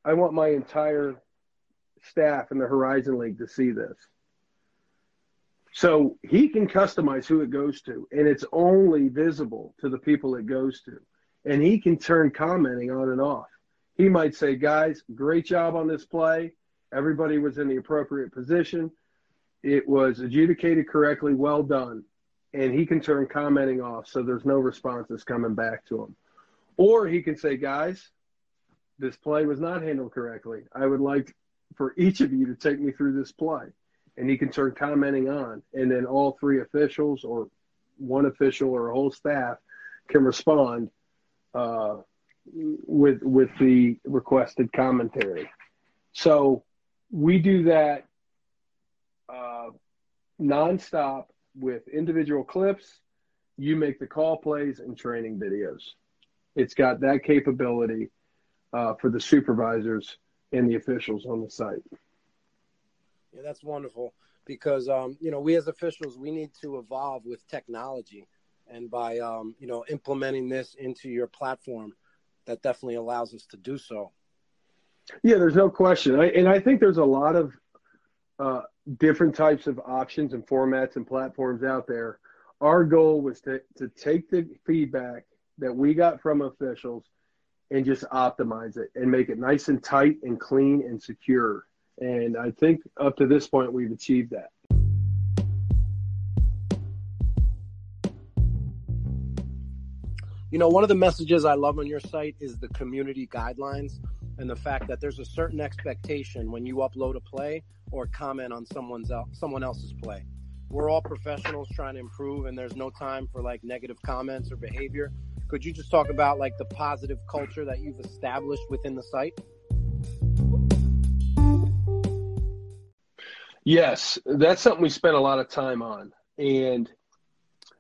I want my entire staff in the Horizon League to see this. So he can customize who it goes to, and it's only visible to the people it goes to. And he can turn commenting on and off. He might say, Guys, great job on this play. Everybody was in the appropriate position. It was adjudicated correctly. Well done. And he can turn commenting off so there's no responses coming back to him. Or he can say, Guys, this play was not handled correctly. I would like for each of you to take me through this play. And he can turn commenting on. And then all three officials or one official or a whole staff can respond uh, with with the requested commentary. So we do that uh, nonstop with individual clips. You make the call plays and training videos. It's got that capability uh, for the supervisors and the officials on the site. Yeah, that's wonderful because um, you know we as officials we need to evolve with technology, and by um, you know implementing this into your platform, that definitely allows us to do so. Yeah, there's no question, I, and I think there's a lot of uh, different types of options and formats and platforms out there. Our goal was to to take the feedback that we got from officials and just optimize it and make it nice and tight and clean and secure and I think up to this point, we've achieved that. You know, one of the messages I love on your site is the community guidelines and the fact that there's a certain expectation when you upload a play or comment on someone's someone else's play. We're all professionals trying to improve and there's no time for like negative comments or behavior. Could you just talk about like the positive culture that you've established within the site? Yes, that's something we spent a lot of time on. And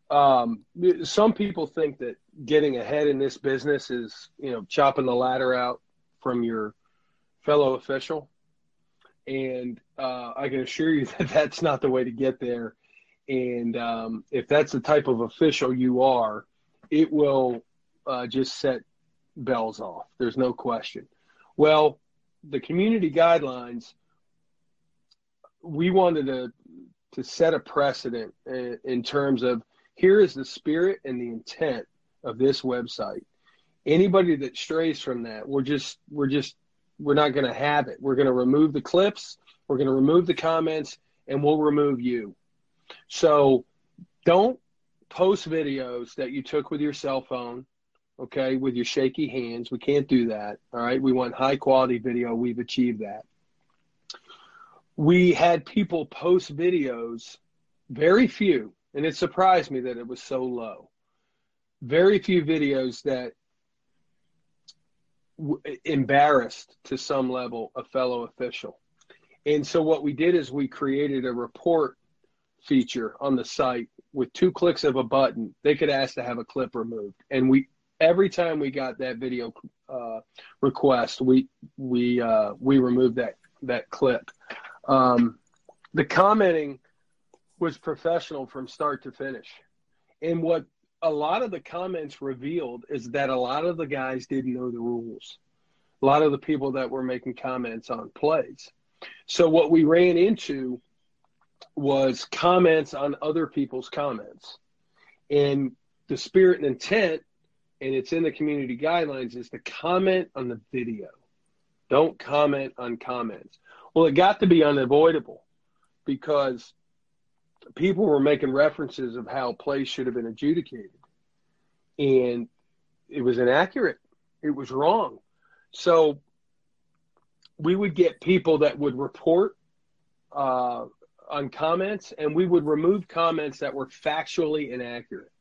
um, some people think that getting ahead in this business is, you know, chopping the ladder out from your fellow official. And uh, I can assure you that that's not the way to get there. And um, if that's the type of official you are, it will uh, just set bells off. There's no question. Well, the community guidelines – we wanted to to set a precedent in, in terms of here is the spirit and the intent of this website. Anybody that strays from that, we're just we're just we're not going to have it. We're going to remove the clips, we're going to remove the comments, and we'll remove you. So don't post videos that you took with your cell phone, okay, with your shaky hands. We can't do that. All right. We want high quality video. We've achieved that we had people post videos, very few, and it surprised me that it was so low. Very few videos that w- embarrassed to some level a fellow official. And so what we did is we created a report feature on the site with two clicks of a button. They could ask to have a clip removed, and we every time we got that video uh, request, we we uh, we removed that that clip. Um, the commenting was professional from start to finish. And what a lot of the comments revealed is that a lot of the guys didn't know the rules. A lot of the people that were making comments on plays. So what we ran into was comments on other people's comments. And the spirit and intent, and it's in the community guidelines, is to comment on the video. Don't comment on comments. Well, it got to be unavoidable because people were making references of how plays should have been adjudicated. And it was inaccurate. It was wrong. So we would get people that would report uh, on comments, and we would remove comments that were factually inaccurate.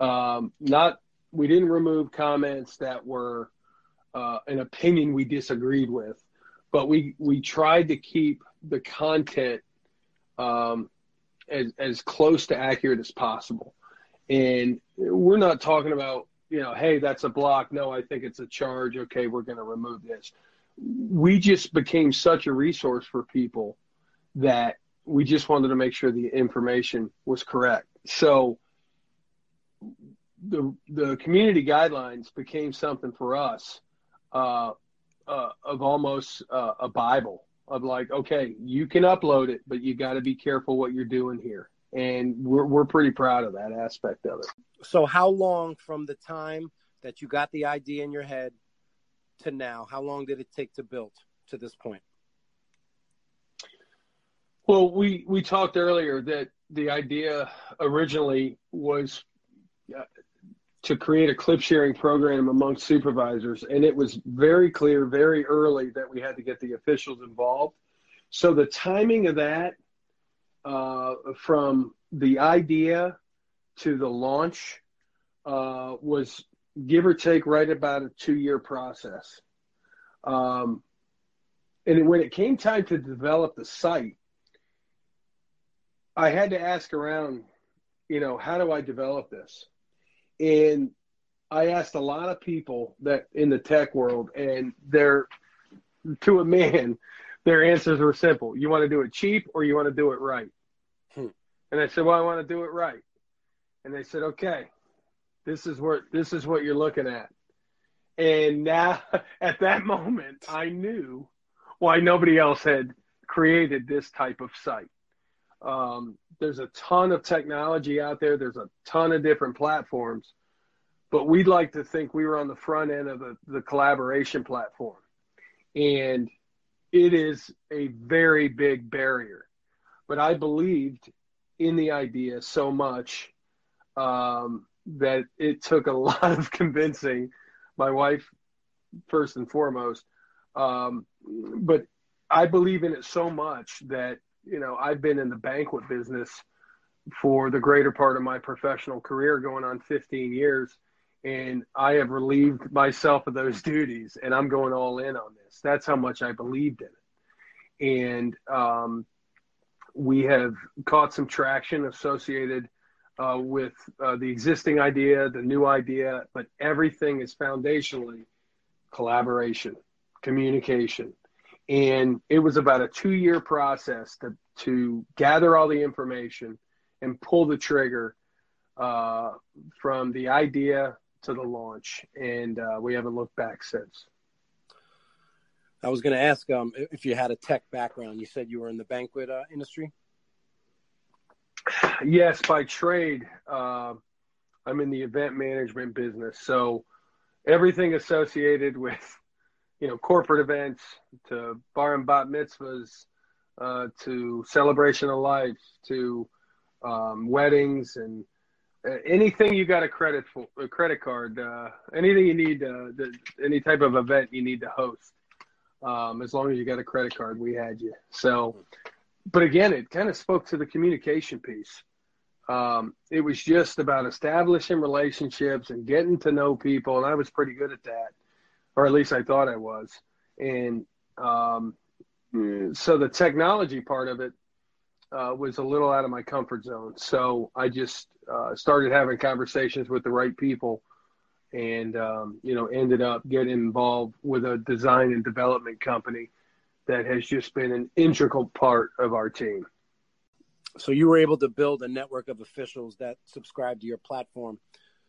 Um, not we didn't remove comments that were uh, an opinion we disagreed with but we we tried to keep the content um, as as close to accurate as possible. And we're not talking about you know, hey, that's a block. No, I think it's a charge. Okay, we're going to remove this. We just became such a resource for people that we just wanted to make sure the information was correct. So the the community guidelines became something for us uh, uh, of almost uh, a Bible of like, okay, you can upload it, but you got to be careful what you're doing here. And we're, we're pretty proud of that aspect of it. So, how long from the time that you got the idea in your head to now, how long did it take to build to this point? Well, we, we talked earlier that the idea originally was uh, to create a clip sharing program amongst supervisors. And it was very clear very early that we had to get the officials involved. So the timing of that, uh, from the idea to the launch, uh, was give or take right about a two year process. Um, and when it came time to develop the site, I had to ask around, you know, how do I develop this? And I asked a lot of people that in the tech world, and they're to a man, their answers were simple. You want to do it cheap or you want to do it right? Hmm. And I said, Well, I want to do it right. And they said, Okay, this is what this is what you're looking at. And now at that moment I knew why nobody else had created this type of site. Um, there's a ton of technology out there. There's a ton of different platforms, but we'd like to think we were on the front end of the, the collaboration platform. And it is a very big barrier. But I believed in the idea so much um, that it took a lot of convincing my wife, first and foremost. Um, but I believe in it so much that, you know, I've been in the banquet business for the greater part of my professional career, going on 15 years and I have relieved myself of those duties, and I'm going all in on this. That's how much I believed in it, and um, we have caught some traction associated uh, with uh, the existing idea, the new idea, but everything is foundationally collaboration, communication, and it was about a two-year process to to gather all the information and pull the trigger uh, from the idea to the launch, and uh, we haven't looked back since. I was going to ask um, if you had a tech background. You said you were in the banquet uh, industry. Yes, by trade, uh, I'm in the event management business. So everything associated with, you know, corporate events to bar and bat mitzvahs, uh, to celebration of life, to um, weddings and uh, anything you got a credit for a credit card uh, anything you need uh, the, any type of event you need to host um, as long as you got a credit card we had you. So but again it kind of spoke to the communication piece. Um, it was just about establishing relationships and getting to know people and i was pretty good at that or at least i thought i was and um, so the technology part of it uh, was a little out of my comfort zone. So I just uh, started having conversations with the right people and, um, you know, ended up getting involved with a design and development company that has just been an integral part of our team. So you were able to build a network of officials that subscribe to your platform.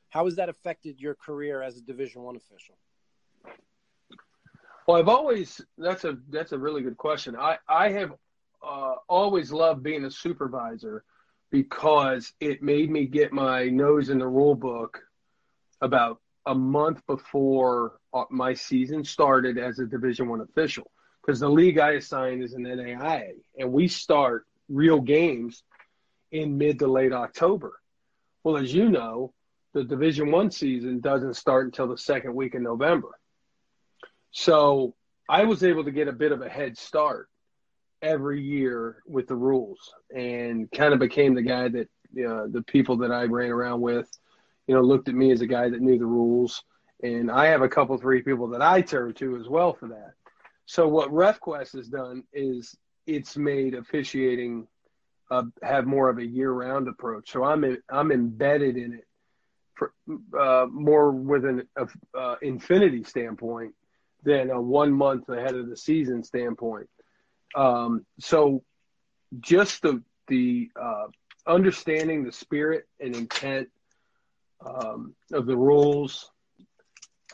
How has that affected your career as a Division One official? Well, I've always that's a that's a really good question. I I have uh, always loved being a supervisor because it made me get my nose in the rule book about a month before uh, my season started as a division one official. Because the league i assigned is an NAIA and we start real games in mid to late october. Well as you know the division one season doesn't start until the second week in november so i was able to get a bit of a head start every year with the rules and kind of became the guy that know, the people that I ran around with, you know, looked at me as a guy that knew the rules. And I have a couple, three people that I turn to as well for that. So what RefQuest has done is it's made officiating uh, have more of a year-round approach. So I'm in, I'm embedded in it for uh, more with an uh, infinity standpoint than a one month ahead of the season standpoint. Um, so just the the uh, understanding the spirit and intent um, of the rules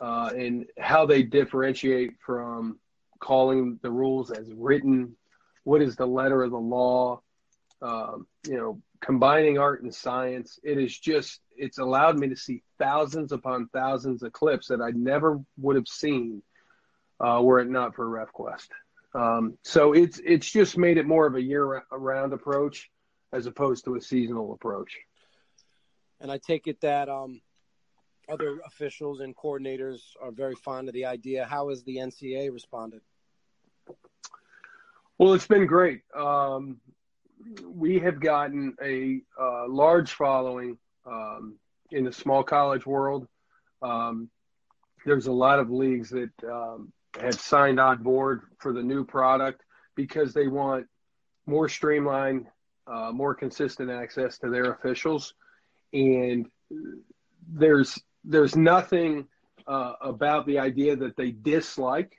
uh, and how they differentiate from calling the rules as written. What is the letter of the law? Um, you know, combining art and science. It is just it's allowed me to see thousands upon thousands of clips that I never would have seen uh, were it not for RefQuest. Um, so it's it's just made it more of a year-round approach as opposed to a seasonal approach. And I take it that um, other officials and coordinators are very fond of the idea. How has the NCAA responded? Well, it's been great. Um, we have gotten a uh, large following um, in the small college world. Um, there's a lot of leagues that have signed on board for the new product because they want more streamlined, uh, more consistent access to their officials. And there's there's nothing uh, about the idea that they dislike.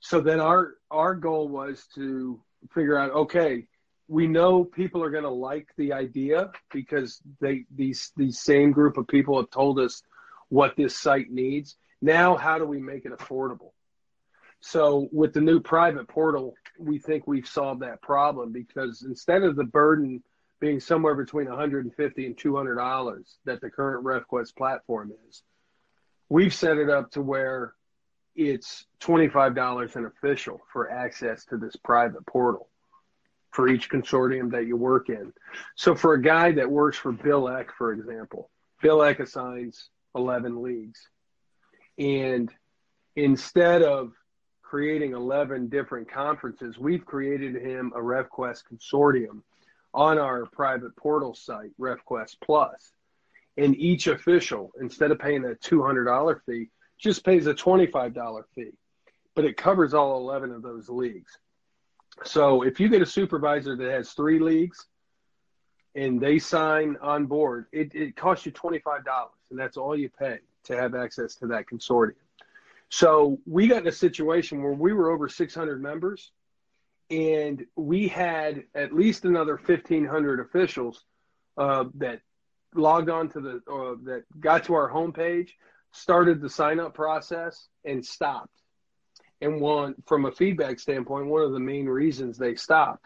So then our our goal was to figure out okay, we know people are going to like the idea because they these these same group of people have told us what this site needs. Now, how do we make it affordable? So with the new private portal, we think we've solved that problem because instead of the burden being somewhere between 150 and 200 dollars that the current RefQuest platform is, we've set it up to where it's $25 an official for access to this private portal for each consortium that you work in. So for a guy that works for Bill Eck, for example, Bill Eck assigns 11 leagues. And instead of creating 11 different conferences, we've created him a RefQuest consortium on our private portal site, RefQuest Plus. And each official, instead of paying a $200 fee, just pays a $25 fee. But it covers all 11 of those leagues. So if you get a supervisor that has three leagues and they sign on board, it, it costs you $25 and that's all you pay to have access to that consortium. So we got in a situation where we were over 600 members and we had at least another 1,500 officials uh, that logged on to the, uh, that got to our homepage, started the sign up process and stopped and one, from a feedback standpoint, one of the main reasons they stopped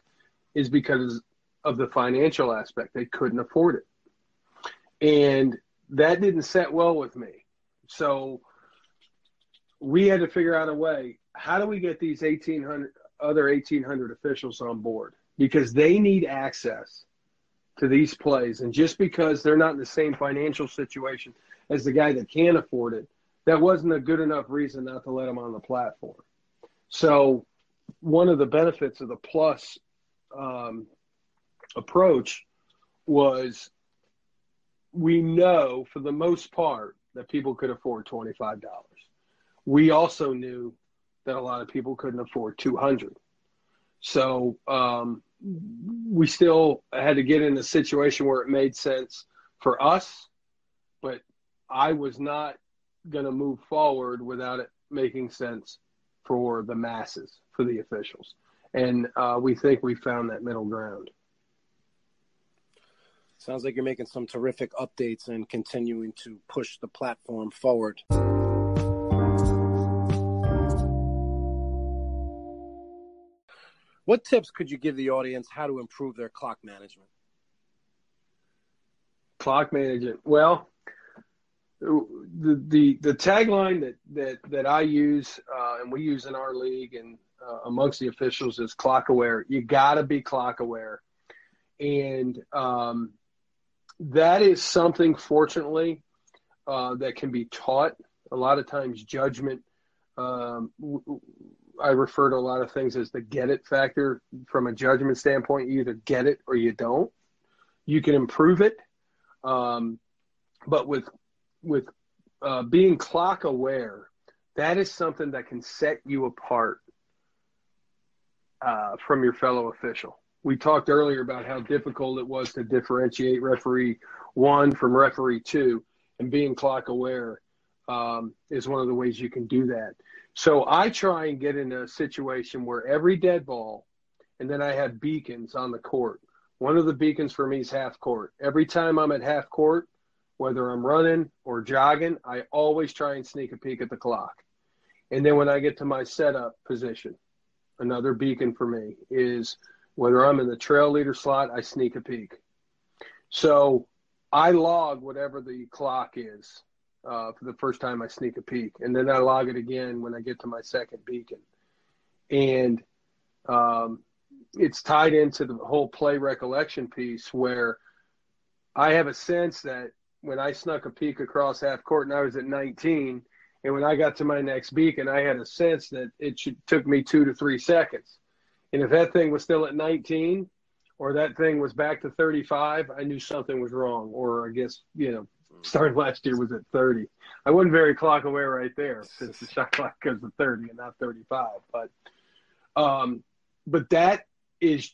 is because of the financial aspect. They couldn't afford it. And that didn't set well with me. So we had to figure out a way. How do we get these 1800 other 1800 officials on board? Because they need access to these plays. And just because they're not in the same financial situation as the guy that can afford it that wasn't a good enough reason not to let them on the platform. So, one of the benefits of the plus um, approach was we know for the most part that people could afford $25. We also knew that a lot of people couldn't afford 200. So um, we still had to get in a situation where it made sense for us, but I was not going to move forward without it making sense for the masses, for the officials. And uh, we think we found that middle ground. Sounds like you're making some terrific updates and continuing to push the platform forward. What tips could you give the audience how to improve their clock management? Clock management. Well, the the the tagline that that that I use uh, and we use in our league and uh, amongst the officials is clock aware. You got to be clock aware, and um, that is something fortunately uh, that can be taught. A lot of times, judgment. Um, I refer to a lot of things as the get it factor from a judgment standpoint. You either get it or you don't. You can improve it. Um, but with with uh, being clock aware, that is something that can set you apart uh, from your fellow official. We talked earlier about how difficult it was to differentiate referee one from referee two, and being clock aware um, is one of the ways you can do that. So I try and get in a situation where every dead ball, and then I have beacons on the court. One of the beacons for me is half court. Every time I'm at half court, whether I'm running or jogging, I always try and sneak a peek at the clock. And then when I get to my setup position, another beacon for me is whether I'm in the trail leader slot, I sneak a peek. So I log whatever the clock is uh, for the first time I sneak a peek. And then I log it again when I get to my second beacon. And um, it's tied into the whole play recollection piece where I have a sense that when I snuck a peek across half court and I was at 19. And when I got to my next beacon, I had a sense that it should, took me two to three seconds. And if that thing was still at 19 or that thing was back to 35, I knew something was wrong. Or I guess, you know, starting last year was at 30. I wasn't very clock aware right there since the shot clock goes to 30 and not 35. But, um, but that is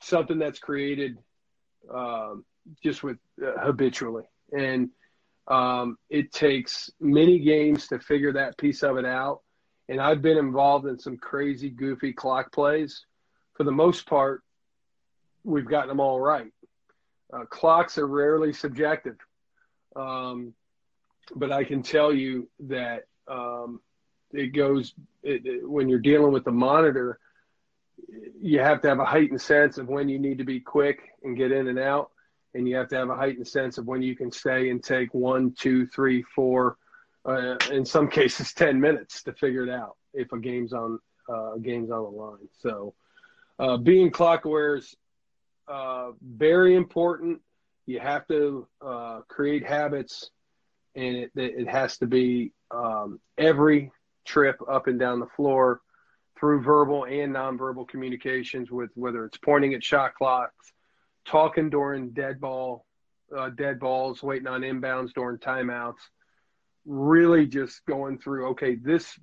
something that's created um, just with uh, habitually. And Um, it takes many games to figure that piece of it out. And I've been involved in some crazy, goofy clock plays. For the most part, we've gotten them all right. Uh, clocks are rarely subjective. Um, but I can tell you that um, it goes it, it, when you're dealing with the monitor, you have to have a heightened sense of when you need to be quick and get in and out and you have to have a heightened sense of when you can stay and take one, two, three, four, uh, in some cases, ten minutes to figure it out if a game's on uh, a game's on the line. So, uh, being clock aware is uh, very important. You have to uh, create habits, and it, it has to be um, every trip up and down the floor through verbal and nonverbal communications with whether it's pointing at shot clocks talking during dead ball, uh, dead balls, waiting on inbounds during timeouts. Really, just going through. Okay, this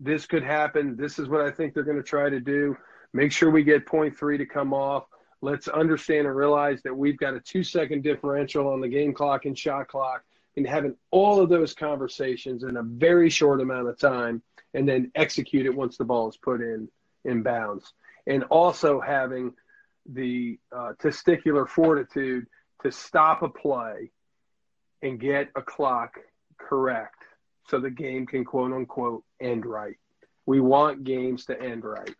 this could happen. This is what I think they're going to try to do. Make sure we get point three to come off. Let's understand and realize that we've got a two second differential on the game clock and shot clock, and having all of those conversations in a very short amount of time, and then execute it once the ball is put in in bounds, and also having the uh, testicular fortitude to stop a play and get a clock correct so the game can quote unquote end right. We want games to end right.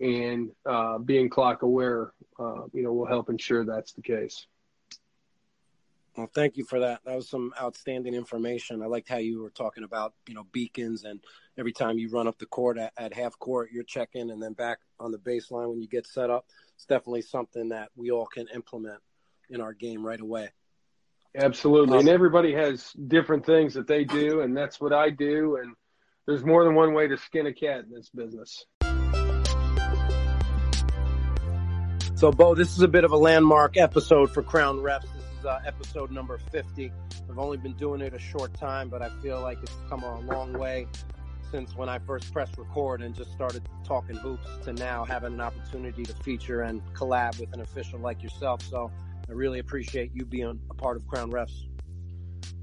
And uh, being clock aware, uh, you know, will help ensure that's the case. Well, thank you for that. That was some outstanding information. I liked how you were talking about, you know, beacons and every time you run up the court at, at half court, you're checking and then back on the baseline when you get set up it's definitely something that we all can implement in our game right away. Absolutely. Um, and everybody has different things that they do, and that's what I do. And there's more than one way to skin a cat in this business. So, Bo, this is a bit of a landmark episode for Crown Refs. This is uh, episode number 50. I've only been doing it a short time, but I feel like it's come a long way since when I first pressed record and just started talking hoops to now having an opportunity to feature and collab with an official like yourself. So I really appreciate you being a part of Crown Refs.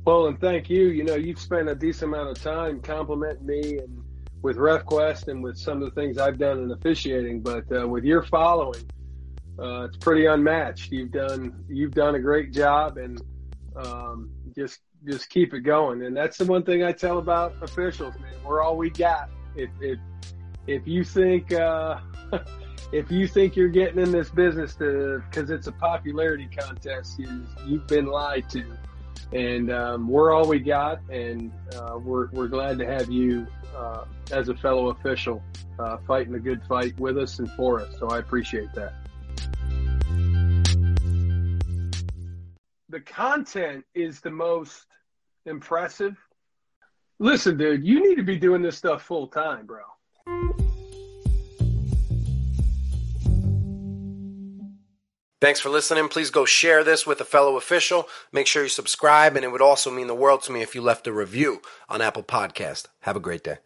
Well, and thank you. You know, you've spent a decent amount of time complimenting me and with RefQuest and with some of the things I've done in officiating, but uh, with your following, uh, it's pretty unmatched. You've done you've done a great job, and um, just just keep it going. And that's the one thing I tell about officials, man. We're all we got. If if if you think uh, if you think you're getting in this business to because it's a popularity contest, you, you've been lied to. And um, we're all we got, and uh, we're we're glad to have you uh, as a fellow official uh, fighting a good fight with us and for us. So I appreciate that. The content is the most impressive. Listen, dude, you need to be doing this stuff full time, bro. Thanks for listening. Please go share this with a fellow official. Make sure you subscribe, and it would also mean the world to me if you left a review on Apple Podcast. Have a great day.